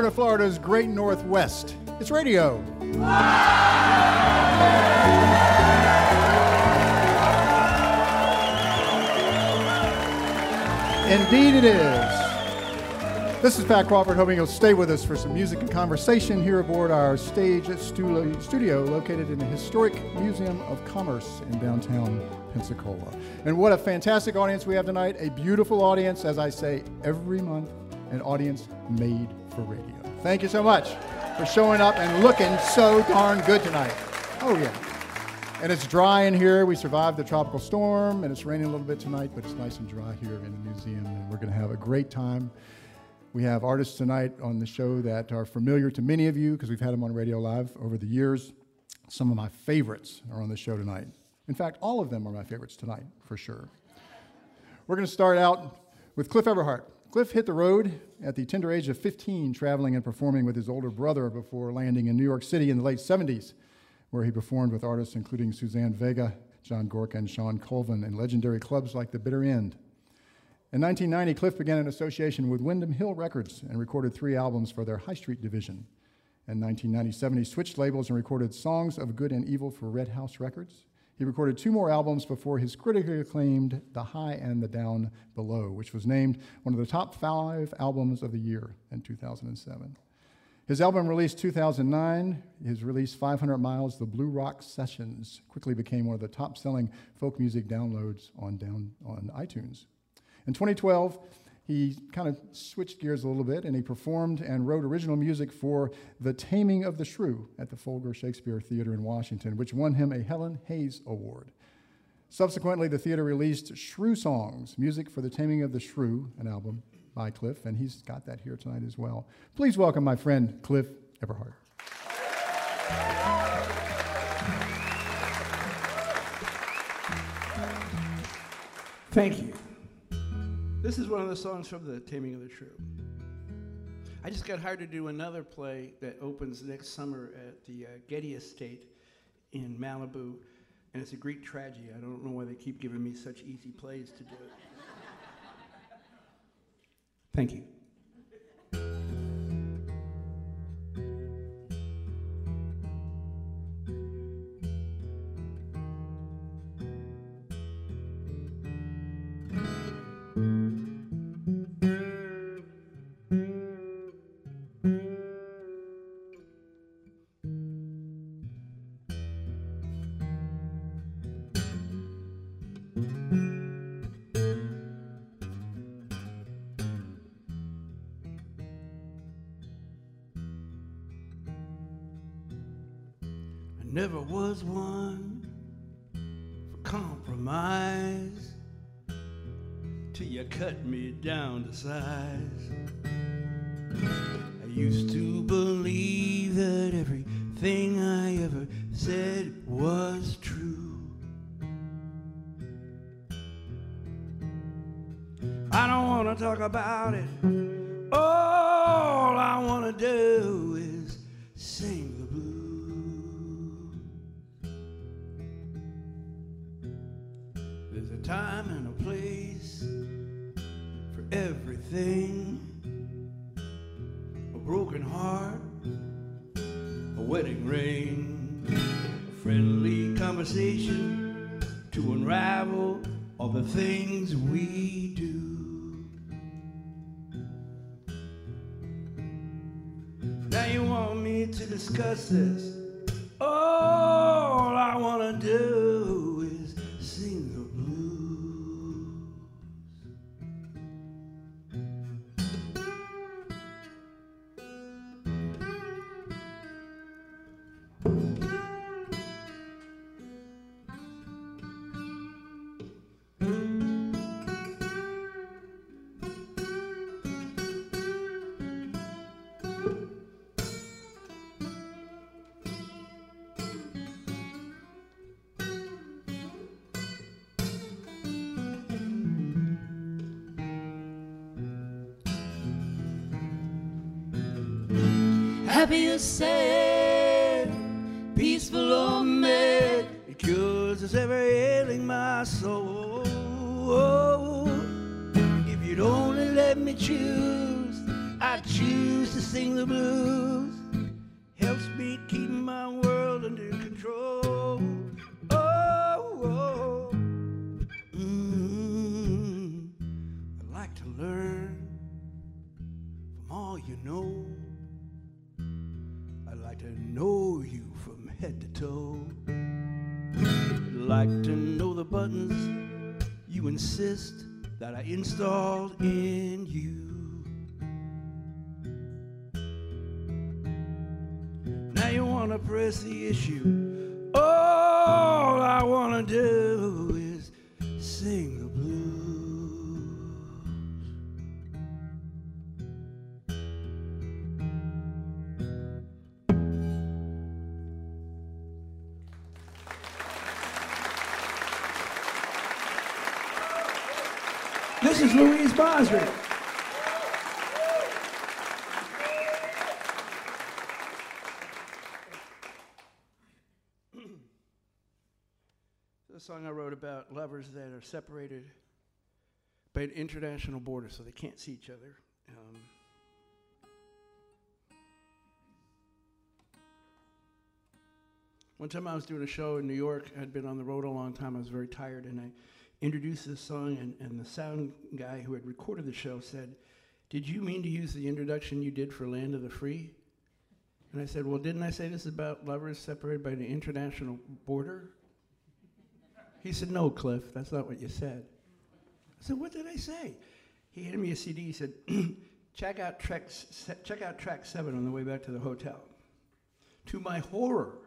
heart of Florida's great Northwest. It's radio. Indeed, it is. This is Pat Crawford, hoping you'll stay with us for some music and conversation here aboard our stage studio located in the Historic Museum of Commerce in downtown Pensacola. And what a fantastic audience we have tonight. A beautiful audience, as I say every month, an audience made for radio. Thank you so much for showing up and looking so darn good tonight. Oh, yeah. And it's dry in here. We survived the tropical storm, and it's raining a little bit tonight, but it's nice and dry here in the museum, and we're going to have a great time. We have artists tonight on the show that are familiar to many of you because we've had them on Radio Live over the years. Some of my favorites are on the show tonight. In fact, all of them are my favorites tonight, for sure. We're going to start out with Cliff Eberhardt. Cliff hit the road at the tender age of 15, traveling and performing with his older brother before landing in New York City in the late 70s, where he performed with artists including Suzanne Vega, John Gorka, and Shawn Colvin in legendary clubs like the Bitter End. In 1990, Cliff began an association with Windham Hill Records and recorded three albums for their High Street division. In 1997, he switched labels and recorded Songs of Good and Evil for Red House Records. He recorded two more albums before his critically acclaimed The High and the Down Below, which was named one of the top five albums of the year in 2007. His album released 2009, his release 500 Miles, The Blue Rock Sessions, quickly became one of the top selling folk music downloads on, down, on iTunes. In 2012, he kind of switched gears a little bit and he performed and wrote original music for The Taming of the Shrew at the Folger Shakespeare Theater in Washington, which won him a Helen Hayes Award. Subsequently, the theater released Shrew Songs, music for The Taming of the Shrew, an album by Cliff, and he's got that here tonight as well. Please welcome my friend Cliff Eberhardt. Thank you. This is one of the songs from The Taming of the Shrew. I just got hired to do another play that opens next summer at the uh, Getty Estate in Malibu, and it's a Greek tragedy. I don't know why they keep giving me such easy plays to do it. Thank you. Never was one for compromise till you cut me down to size. I used to believe that everything Happy or sad, peaceful or mad, It cures us every ailing my soul. If you'd only let me choose, I choose to sing the blues. Installed in you. Now you wanna press the issue. All I wanna do is sing Bosrick. The song I wrote about lovers that are separated by an international border so they can't see each other. Um, one time I was doing a show in New York. I'd been on the road a long time. I was very tired, and I introduced this song, and, and the sound guy who had recorded the show said, Did you mean to use the introduction you did for Land of the Free? And I said, Well, didn't I say this is about lovers separated by an international border? He said, No, Cliff, that's not what you said. I said, What did I say? He handed me a CD. He said, check out, track, se- check out track seven on the way back to the hotel. To my horror,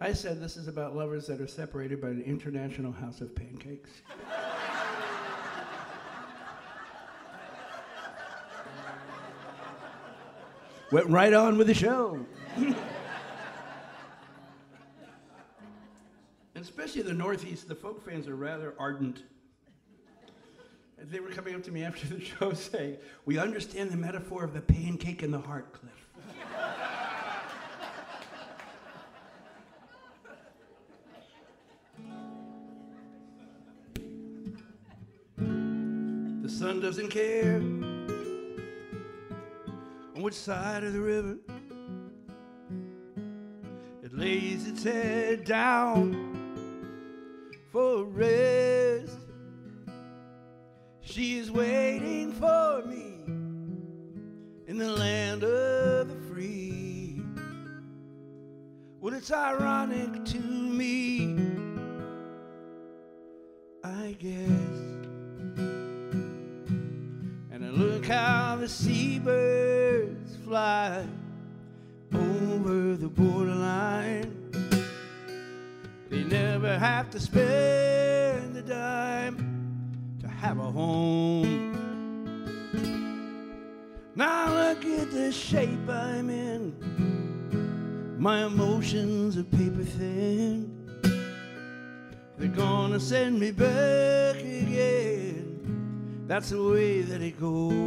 I said, This is about lovers that are separated by an international house of pancakes. Went right on with the show. and especially the Northeast, the folk fans are rather ardent. They were coming up to me after the show saying, We understand the metaphor of the pancake in the heart, Cliff. Doesn't care on which side of the river it lays its head down for rest. She is waiting for me in the land of the free. Well, it's ironic to me, I guess. Seabirds fly over the borderline. They never have to spend a dime to have a home. Now look at the shape I'm in. My emotions are paper thin. They're gonna send me back again. That's the way that it goes.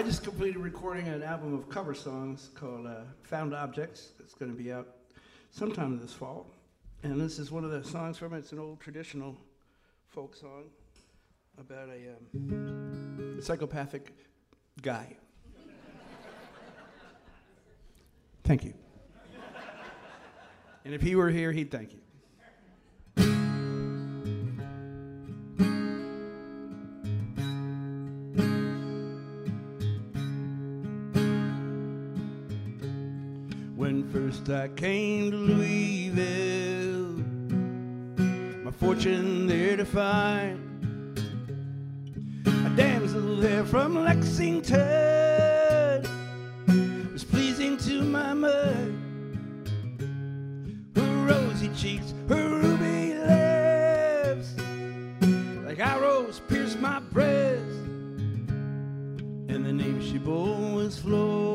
I just completed recording an album of cover songs called uh, Found Objects. It's going to be out sometime this fall. And this is one of the songs from it. It's an old traditional folk song about a um, psychopathic guy. thank you. And if he were here, he'd thank you. I came to Louisville, my fortune there to find. A damsel there from Lexington was pleasing to my mind. Her rosy cheeks, her ruby lips, like arrows pierced my breast. And the name she bore was Flora,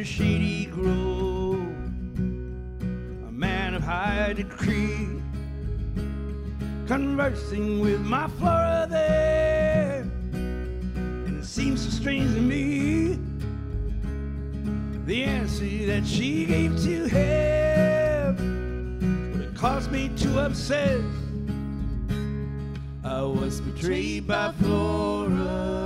in yonder shady grove, a man of high decree conversing with my Flora there. And it seems so strange to me the answer that she gave to him. But it caused me to obsess. I was betrayed by Flora,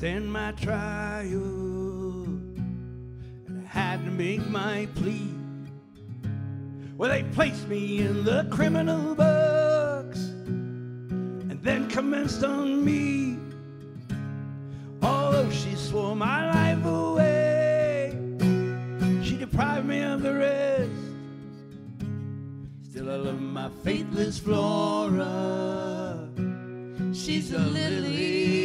stand my trial, and I had to make my plea. Well, they placed me in the criminal box, and then commenced on me. Although she swore my life away, she deprived me of the rest. Still, I love my faithless Flora. She's a lily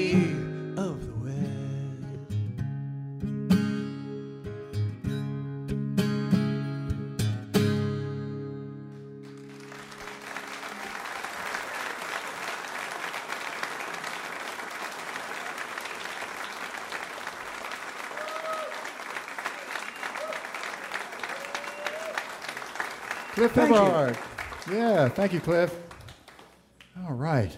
thank you, Cliff. All right.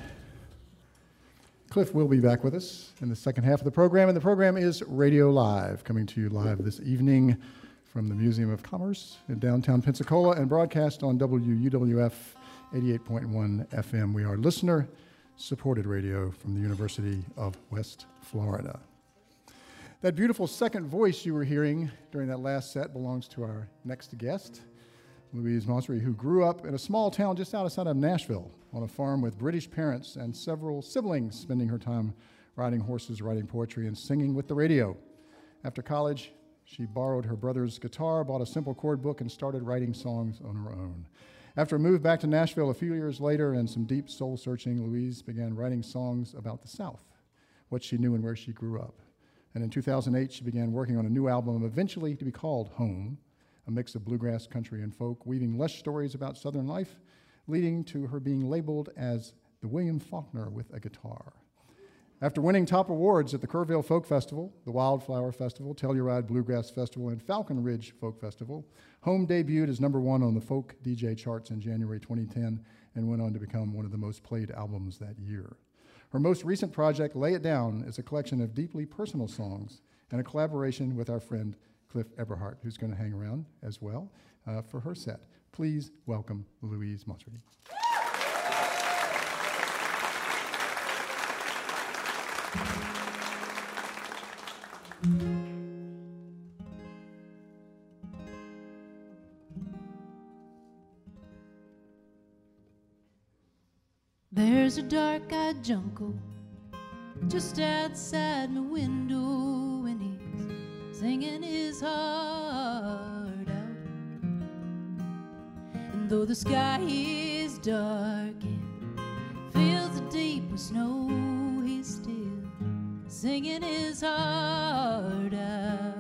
Cliff will be back with us in the second half of the program, and the program is Radio Live, coming to you live this evening from the Museum of Commerce in downtown Pensacola and broadcast on WUWF 88.1 FM. We are listener supported radio from the University of West Florida. That beautiful second voice you were hearing during that last set belongs to our next guest. Louise Mosrie, who grew up in a small town just outside of Nashville on a farm with British parents and several siblings, spending her time riding horses, writing poetry, and singing with the radio. After college, she borrowed her brother's guitar, bought a simple chord book, and started writing songs on her own. After a move back to Nashville a few years later and some deep soul searching, Louise began writing songs about the South, what she knew and where she grew up. And in 2008, she began working on a new album, eventually to be called Home, a mix of bluegrass, country, and folk, weaving lush stories about Southern life, leading to her being labeled as the William Faulkner with a guitar. After winning top awards at the Kerrville Folk Festival, the Wildflower Festival, Telluride Bluegrass Festival, and Falcon Ridge Folk Festival, Home debuted as number one on the folk DJ charts in January 2010 and went on to become one of the most played albums that year. Her most recent project, Lay It Down, is a collection of deeply personal songs and a collaboration with our friend Cliff Eberhardt, who's going to hang around as well uh, for her set. Please welcome Louise Mosrie. There's a dark-eyed junco just outside my window singing his heart out. And though the sky is dark and fields are deep with snow, he's still singing his heart out.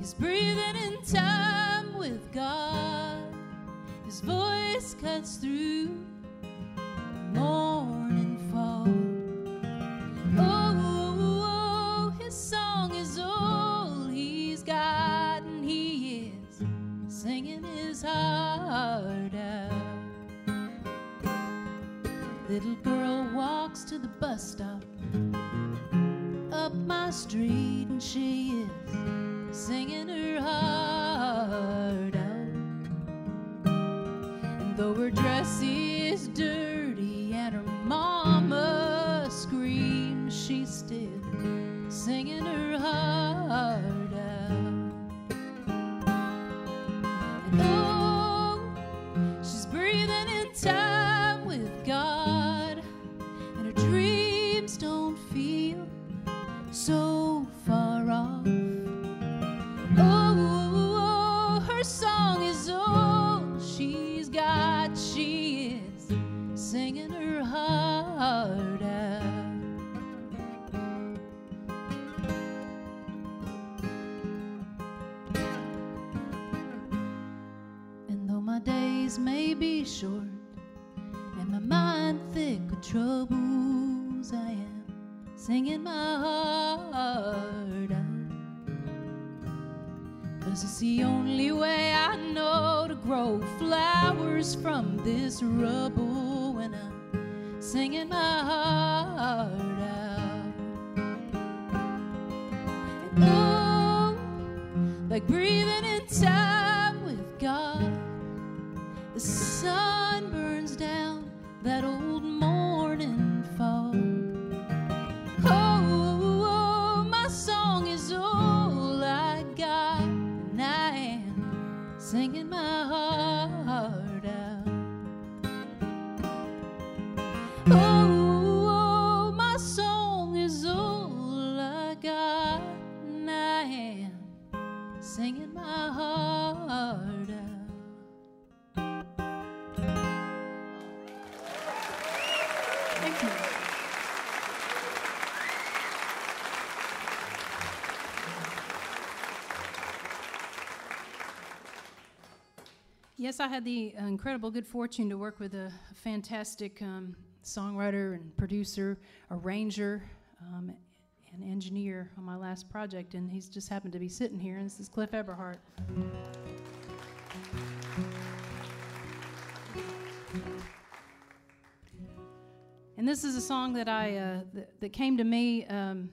He's breathing in time with God. His voice cuts through street, and she is singing her heart out. And though her dress is dirty and her mama screams, she's still singing her heart out. And oh, she's breathing in time with God, and her dreams don't feel so Thank you. Yes, I had the incredible good fortune to work with a fantastic um, songwriter and producer, arranger, um, and engineer on my last project, and he's just happened to be sitting here, and this is Cliff Eberhardt. And this is a song that I uh, that, that came to me um,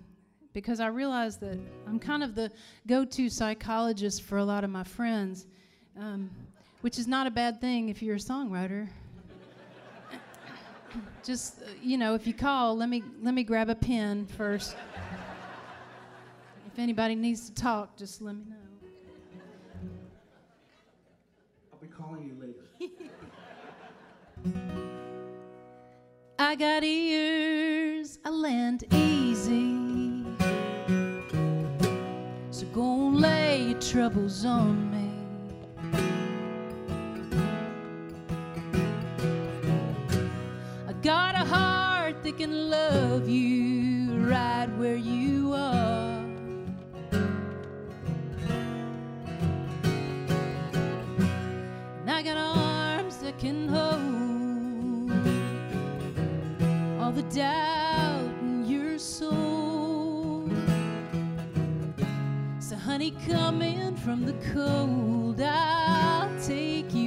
because I realized that I'm kind of the go-to psychologist for a lot of my friends, um, which is not a bad thing if you're a songwriter. Just uh, you know, if you call, let me let me grab a pen first. If anybody needs to talk, just let me know. I'll be calling you later. I got ears, I land easy. So go and lay your troubles on me. I got a heart that can love you right where you are. And I got arms that can hold all the doubt in your soul. So, honey, come in from the cold. I'll take you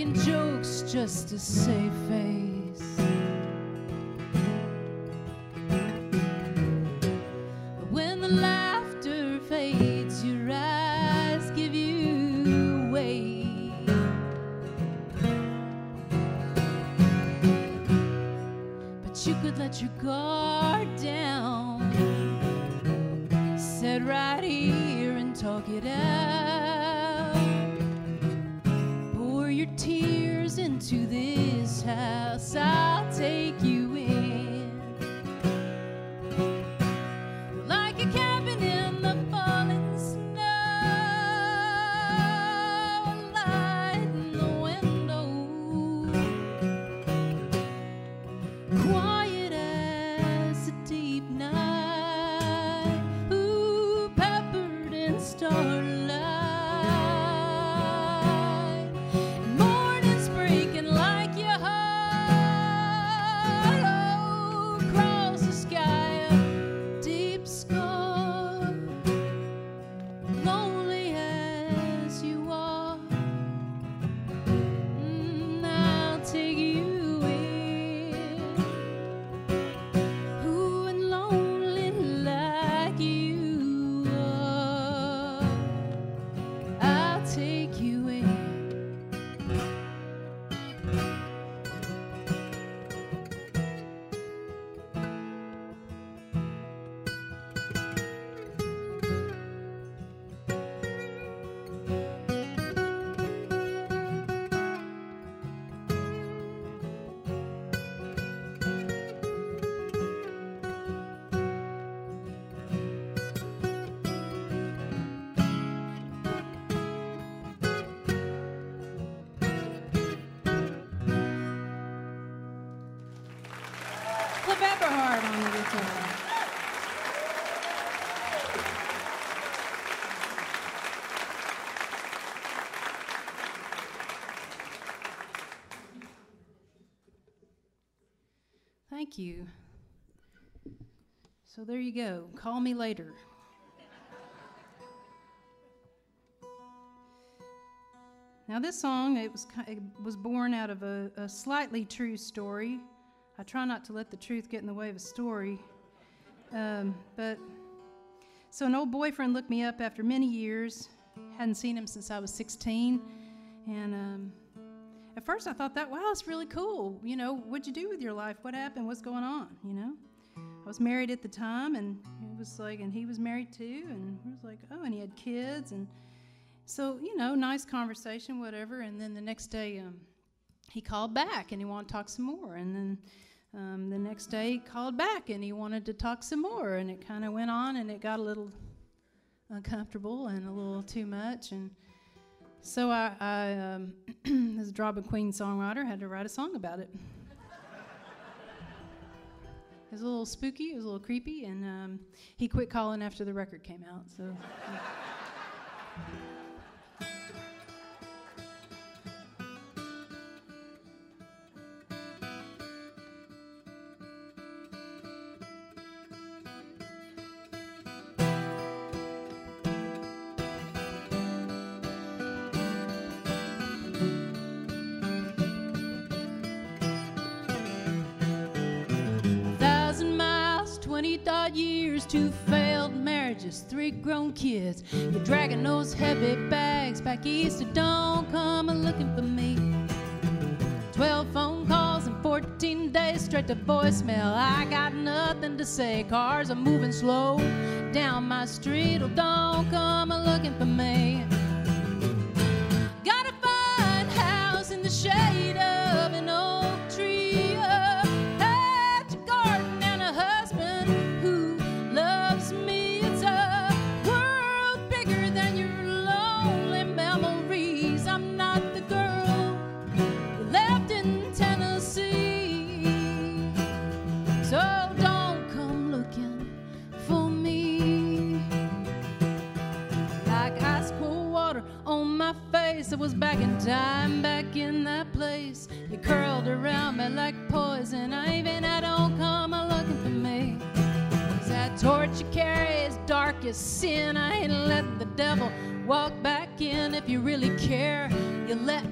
cracking jokes just to save face. You. So there you go. Call me later. Now this song it was it was born out of a, a slightly true story. I try not to let the truth get in the way of a story. Um, but so an old boyfriend looked me up after many years. Hadn't seen him since I was 16, and um, at first I thought that wow, it's really cool. You know, what'd you do with your life? What happened? What's going on? You know, I was married at the time, and it was like, and he was married too, and it was like, oh, and he had kids, and so you know, nice conversation, whatever. And then the next day, um, he called back and he wanted to talk some more. And then um, the next day, he called back and he wanted to talk some more. And it kind of went on and it got a little uncomfortable and a little too much. And so I, I um, as a Drama Queen songwriter, had to write a song about it. It was a little spooky, it was a little creepy, and um, he quit calling after the record came out. So. Odd years, two failed marriages, three grown kids. You're dragging those heavy bags back east, don't come a looking for me. Twelve phone calls in 14 days, straight to voicemail. I got nothing to say. Cars are moving slow down my street, oh, don't come a looking for me. Back in time, back in that place. You curled around me like poison ivy, and I don't come a looking for me. 'Cause that torch you carry is dark as sin. I ain't let the devil walk back in. If you really care, you let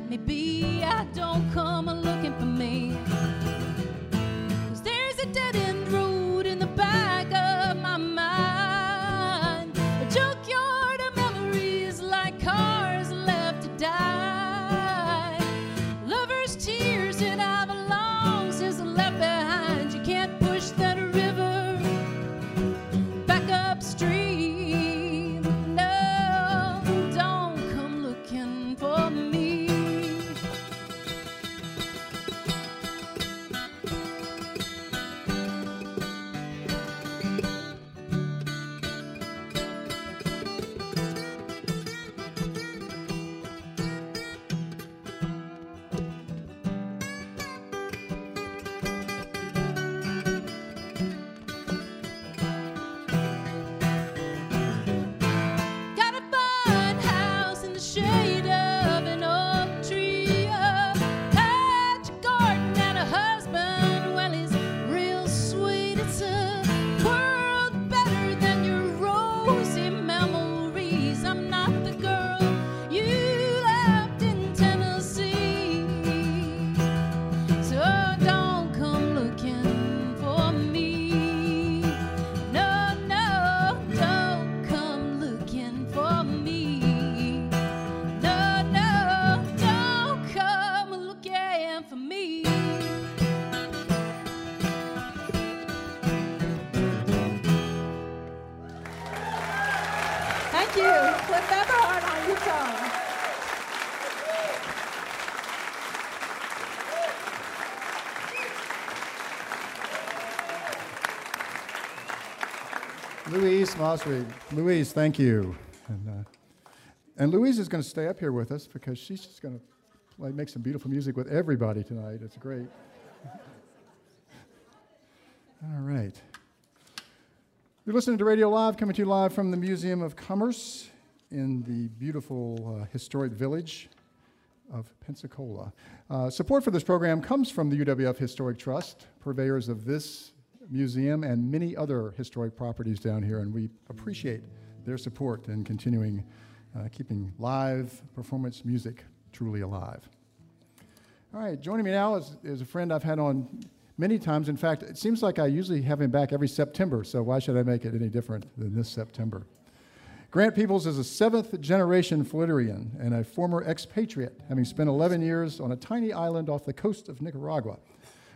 guitar. Louise Mosrie. Louise, thank you. And, uh, and Louise is going to stay up here with us because she's just going to play, make some beautiful music with everybody tonight. It's great. All right. You're listening to Radio Live, coming to you live from the Museum of Commerce in the beautiful uh, historic village of Pensacola. Uh, support for this program comes from the UWF Historic Trust, purveyors of this museum and many other historic properties down here, and we appreciate their support in continuing uh, keeping live performance music truly alive. All right, joining me now is, is a friend I've had on many times. In fact, it seems like I usually have him back every September, so why should I make it any different than this September? Grant Peoples is a seventh generation Floridian and a former expatriate, having spent 11 years on a tiny island off the coast of Nicaragua,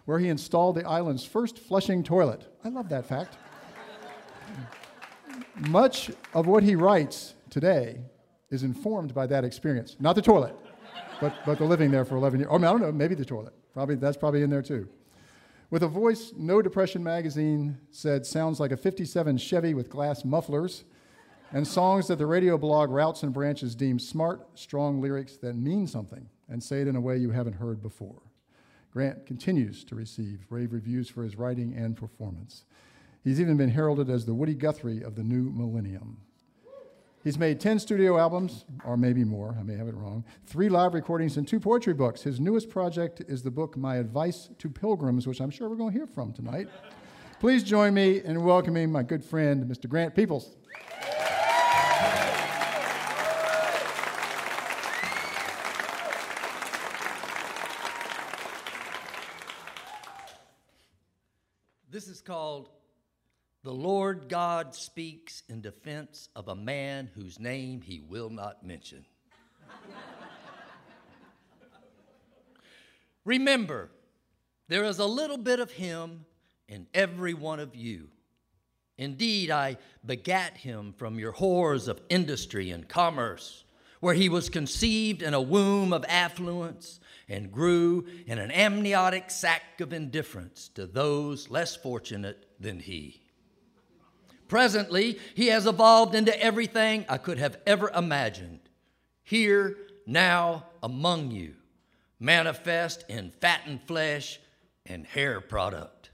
where he installed the island's first flushing toilet. I love that fact. Much of what he writes today is informed by that experience. Not the toilet, but, but the living there for 11 years. Or oh, I don't know, maybe the toilet. Probably, that's probably in there too. With a voice No Depression magazine said sounds like a 57 Chevy with glass mufflers, and songs that the radio blog Routes and Branches deems smart, strong lyrics that mean something and say it in a way you haven't heard before. Grant continues to receive rave reviews for his writing and performance. He's even been heralded as the Woody Guthrie of the new millennium. He's made 10 studio albums, or maybe more, I may have it wrong, three live recordings, and two poetry books. His newest project is the book My Advice to Pilgrims, which I'm sure we're going to hear from tonight. Please join me in welcoming my good friend, Mr. Grant Peoples. Called the Lord God speaks in defense of a man whose name he will not mention. Remember, there is a little bit of him in every one of you. Indeed, I begat him from your whores of industry and commerce, where he was conceived in a womb of affluence and grew in an amniotic sac of indifference to those less fortunate than he. Presently, he has evolved into everything I could have ever imagined. Here, now, among you, manifest in fattened flesh and hair product.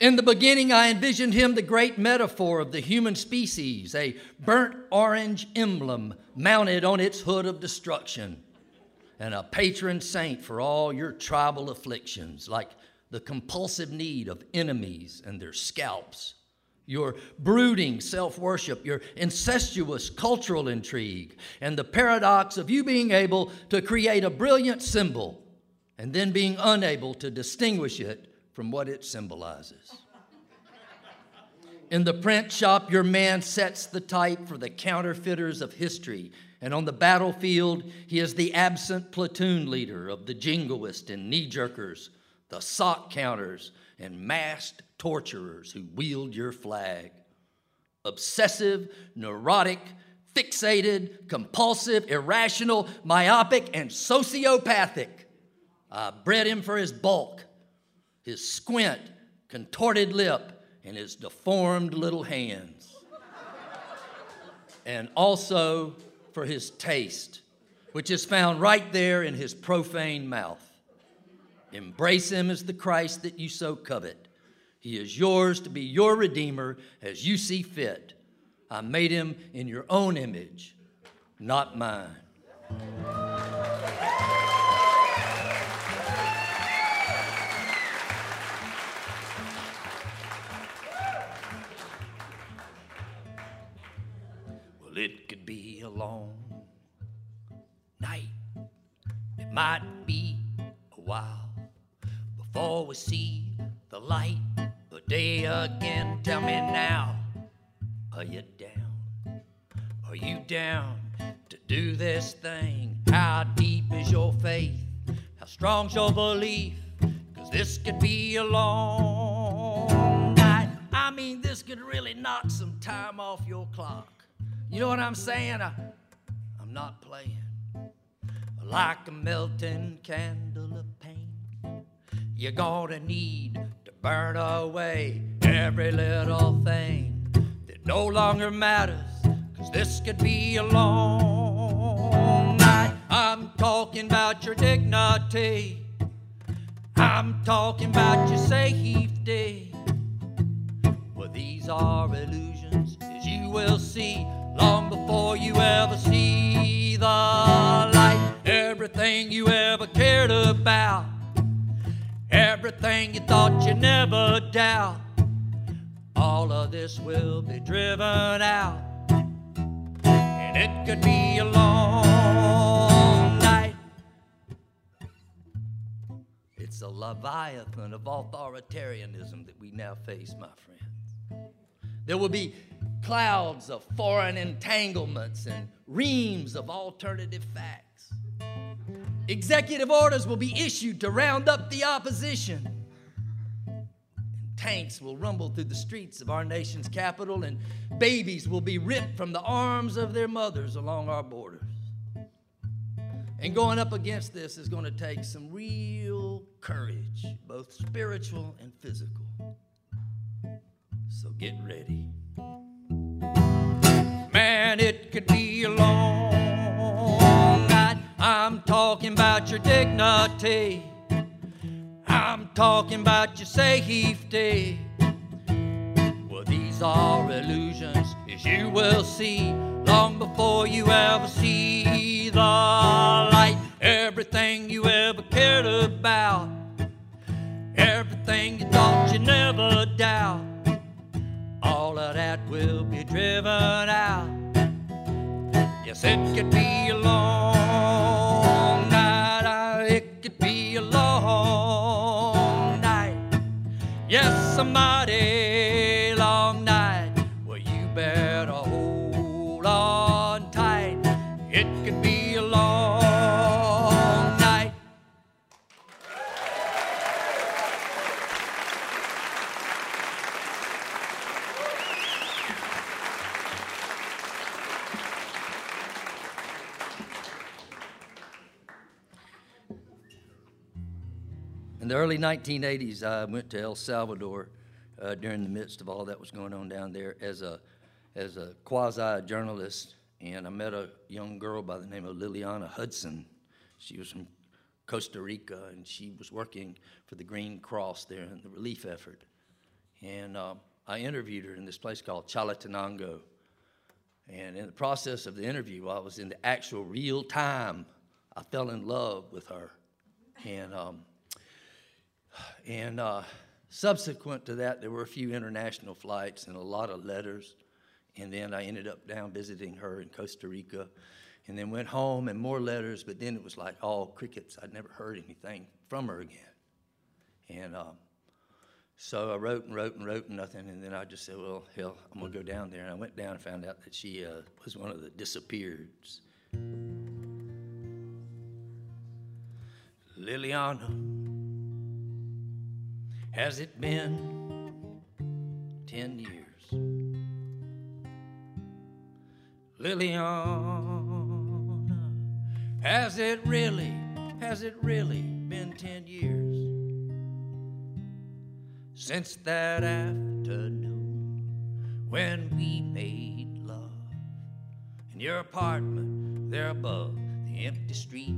In the beginning, I envisioned him the great metaphor of the human species, a burnt orange emblem mounted on its hood of destruction, and a patron saint for all your tribal afflictions, like the compulsive need of enemies and their scalps, your brooding self worship, your incestuous cultural intrigue, and the paradox of you being able to create a brilliant symbol and then being unable to distinguish it from what it symbolizes. In the print shop, your man sets the type for the counterfeiters of history, and on the battlefield, he is the absent platoon leader of the jingoists and knee jerkers the sock counters, and masked torturers who wield your flag. Obsessive, neurotic, fixated, compulsive, irrational, myopic, and sociopathic. I bred him for his bulk, his squint, contorted lip, and his deformed little hands. and also for his taste, which is found right there in his profane mouth. Embrace him as the Christ that you so covet. He is yours to be your Redeemer as you see fit. I made him in your own image, not mine. Long night, it might be a while before we see the light of day again. Tell me now, are you down? Are you down to do this thing? How deep is your faith? How strong's your belief? Cause this could be a long night. I mean, this could really knock some time off your clock. You know what I'm saying? I, I'm not playing. Like a melting candle of pain you're gonna need to burn away every little thing that no longer matters. Cause this could be a long night. I'm talking about your dignity. I'm talking about your safety. Well, these are illusions, as you will see long before you ever see the light. Everything you ever cared about Everything you thought you never doubt, all of this will be driven out. And it could be a long night. It's a leviathan of authoritarianism that we now face, my friends. There will be clouds of foreign entanglements and reams of alternative facts. Executive orders will be issued to round up the opposition. Tanks will rumble through the streets of our nation's capital, and babies will be ripped from the arms of their mothers along our borders. And going up against this is going to take some real courage, both spiritual and physical. So get ready. Man, it could be a long night. I'm talking about your dignity. I'm talking about your safety. Well, these are illusions, as you will see, long before you ever see the light. Everything you ever cared about, everything you thought you never doubt, all of that will be driven out. Yes, it could be a long night. It could be a long night. it's a 1980s, I went to El Salvador uh, during the midst of all that was going on down there as a, as a quasi journalist, and I met a young girl by the name of Liliana Hudson. She was from Costa Rica, and she was working for the Green Cross there in the relief effort. And um, I interviewed her in this place called Chalatenango. And in the process of the interview, I was in the actual real time, I fell in love with her. And um, and uh, subsequent to that, there were a few international flights and a lot of letters. And then I ended up down visiting her in Costa Rica. And then went home and more letters, but then it was like all crickets. I'd never heard anything from her again. And um, so I wrote and wrote and wrote and nothing. And then I just said, well, hell, I'm going to go down there. And I went down and found out that she uh, was one of the disappeareds. Liliana. Has it been 10 years? Liliana, has it really, has it really been 10 years since that afternoon when we made love in your apartment there above the empty street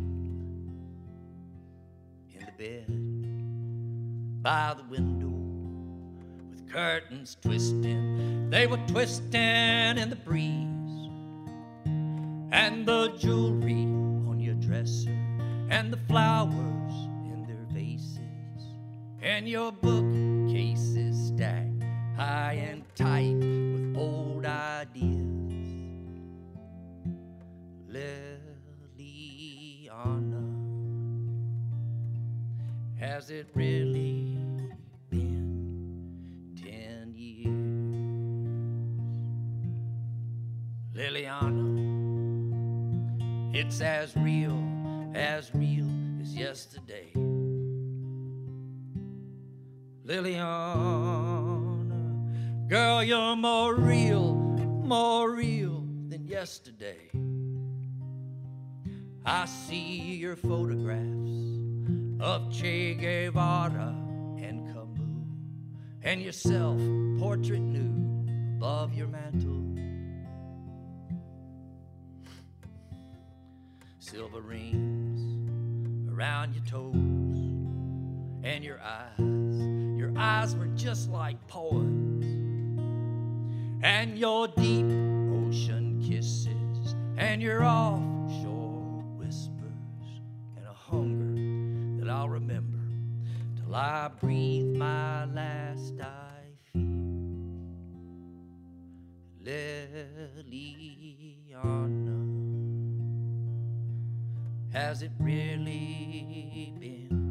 in the bed? By the window with curtains twisting. They were twisting in the breeze. And the jewelry on your dresser, and the flowers in their vases, and your bookcases stacked high and tight with old ideas. Liliana, has it really as real, as real as yesterday. Liliana, girl, you're more real, more real than yesterday. I see your photographs of Che Guevara and Camus, and yourself, portrait nude, above your mantle. Silver rings around your toes, and your eyes, your eyes were just like poems, and your deep ocean kisses, and your offshore whispers, and a hunger that I'll remember till I breathe my last I feel. Has it really been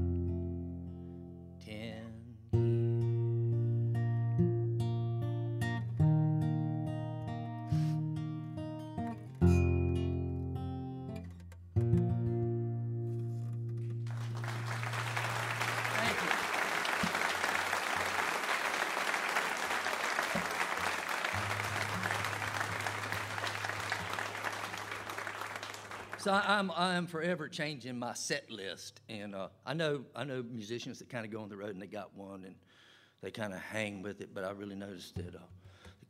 I'm I'm forever changing my set list, and uh, I know I know musicians that kind of go on the road and they got one and they kind of hang with it. But I really noticed that uh,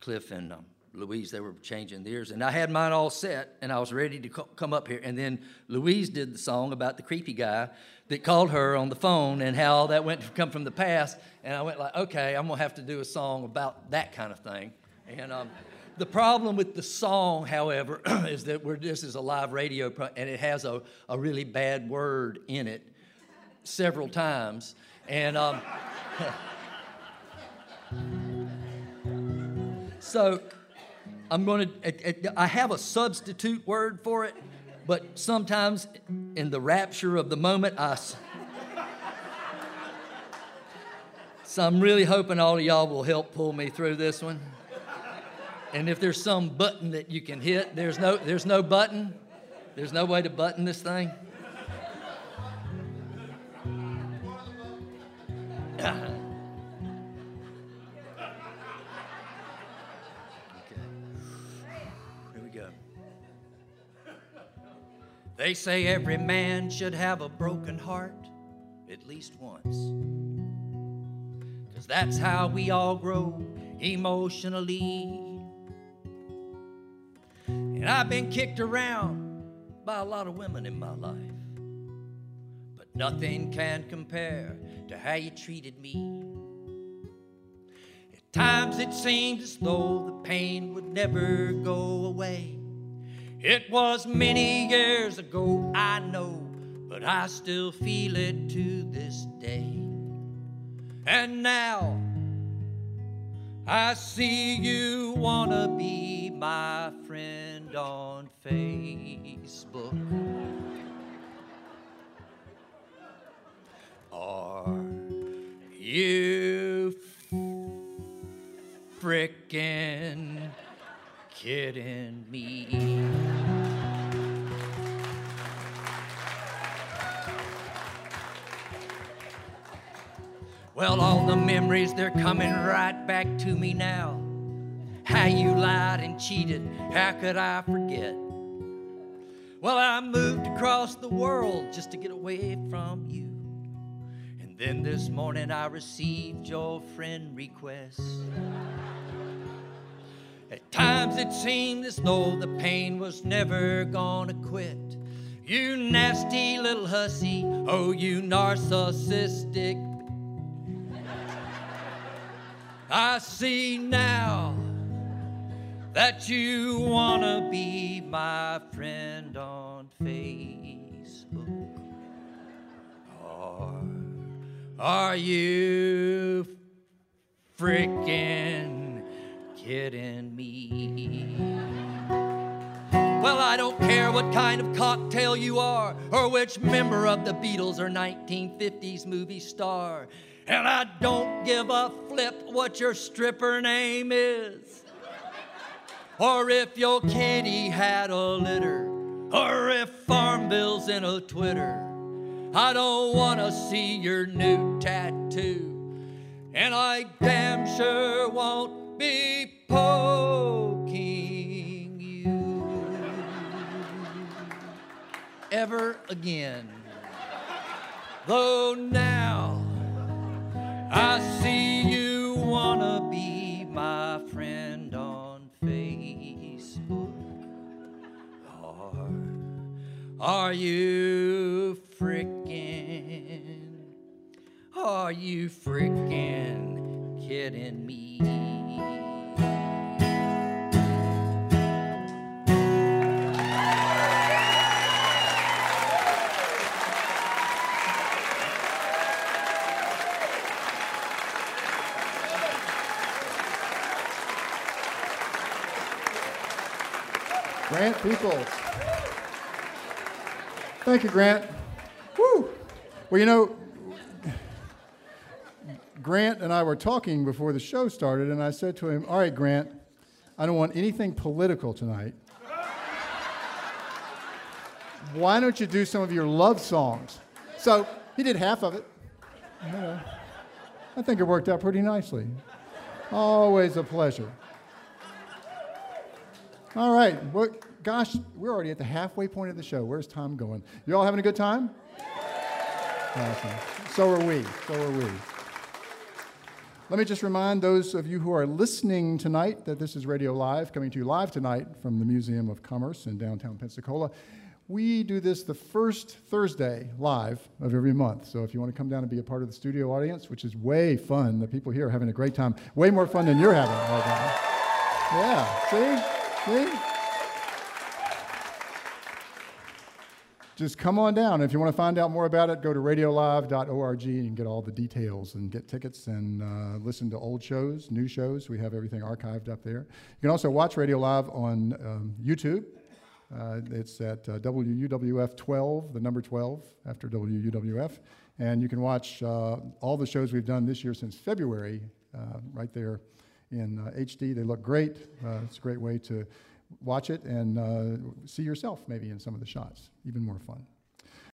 Cliff and um, Louise they were changing theirs, and I had mine all set, and I was ready to co- come up here. And then Louise did the song about the creepy guy that called her on the phone and how all that went to come from the past. And I went like, okay, I'm gonna have to do a song about that kind of thing, and. Um, the problem with the song, however, is that we're, this is a live radio pro- and it has a, a really bad word in it several times. And um, so I'm going to, I have a substitute word for it, but sometimes in the rapture of the moment, I. So I'm really hoping all of y'all will help pull me through this one. And if there's some button that you can hit, there's no, there's no button. There's no way to button this thing. Here we go. They say every man should have a broken heart at least once. Cause that's how we all grow emotionally. And I've been kicked around by a lot of women in my life. But nothing can compare to how you treated me. At times it seemed as though the pain would never go away. It was many years ago, I know, but I still feel it to this day. And now I see you wanna be my friend on Facebook. Are you frickin' kidding me? Well, all the memories, they're coming right back to me now. How you lied and cheated, how could I forget? Well, I moved across the world just to get away from you. And then this morning I received your friend request. At times it seemed as though the pain was never gonna quit. You nasty little hussy, oh, you narcissistic I see now that you wanna be my friend on Facebook. Or are you freaking kidding me? Well, I don't care what kind of cocktail you are, or which member of the Beatles or 1950s movie star. And I don't give a flip what your stripper name is. Or if your kitty had a litter. Or if Farmville's in a Twitter. I don't want to see your new tattoo. And I damn sure won't be poking you ever again. Though now I see you wanna be my friend on Facebook. Or are you freaking? Are you freaking kidding me? Grant Peoples. Thank you, Grant. Woo! Well, you know, Grant and I were talking before the show started, and I said to him, All right, Grant, I don't want anything political tonight. Why don't you do some of your love songs? So he did half of it. I think it worked out pretty nicely. Always a pleasure. All right. Well, gosh, we're already at the halfway point of the show. Where's Tom going? You all having a good time? Awesome. So are we. So are we. Let me just remind those of you who are listening tonight that this is Radio Live, coming to you live tonight from the Museum of Commerce in downtown Pensacola. We do this the first Thursday live of every month. So if you want to come down and be a part of the studio audience, which is way fun, the people here are having a great time, way more fun than you're having right now. Yeah, see? See? Just come on down. If you want to find out more about it, go to radiolive.org and get all the details and get tickets and uh, listen to old shows, new shows. We have everything archived up there. You can also watch Radio Live on um, YouTube Uh, it's at uh, WUWF 12, the number 12 after WUWF. And you can watch uh, all the shows we've done this year since February uh, right there in uh, HD. They look great. Uh, it's a great way to watch it and uh, see yourself maybe in some of the shots. Even more fun.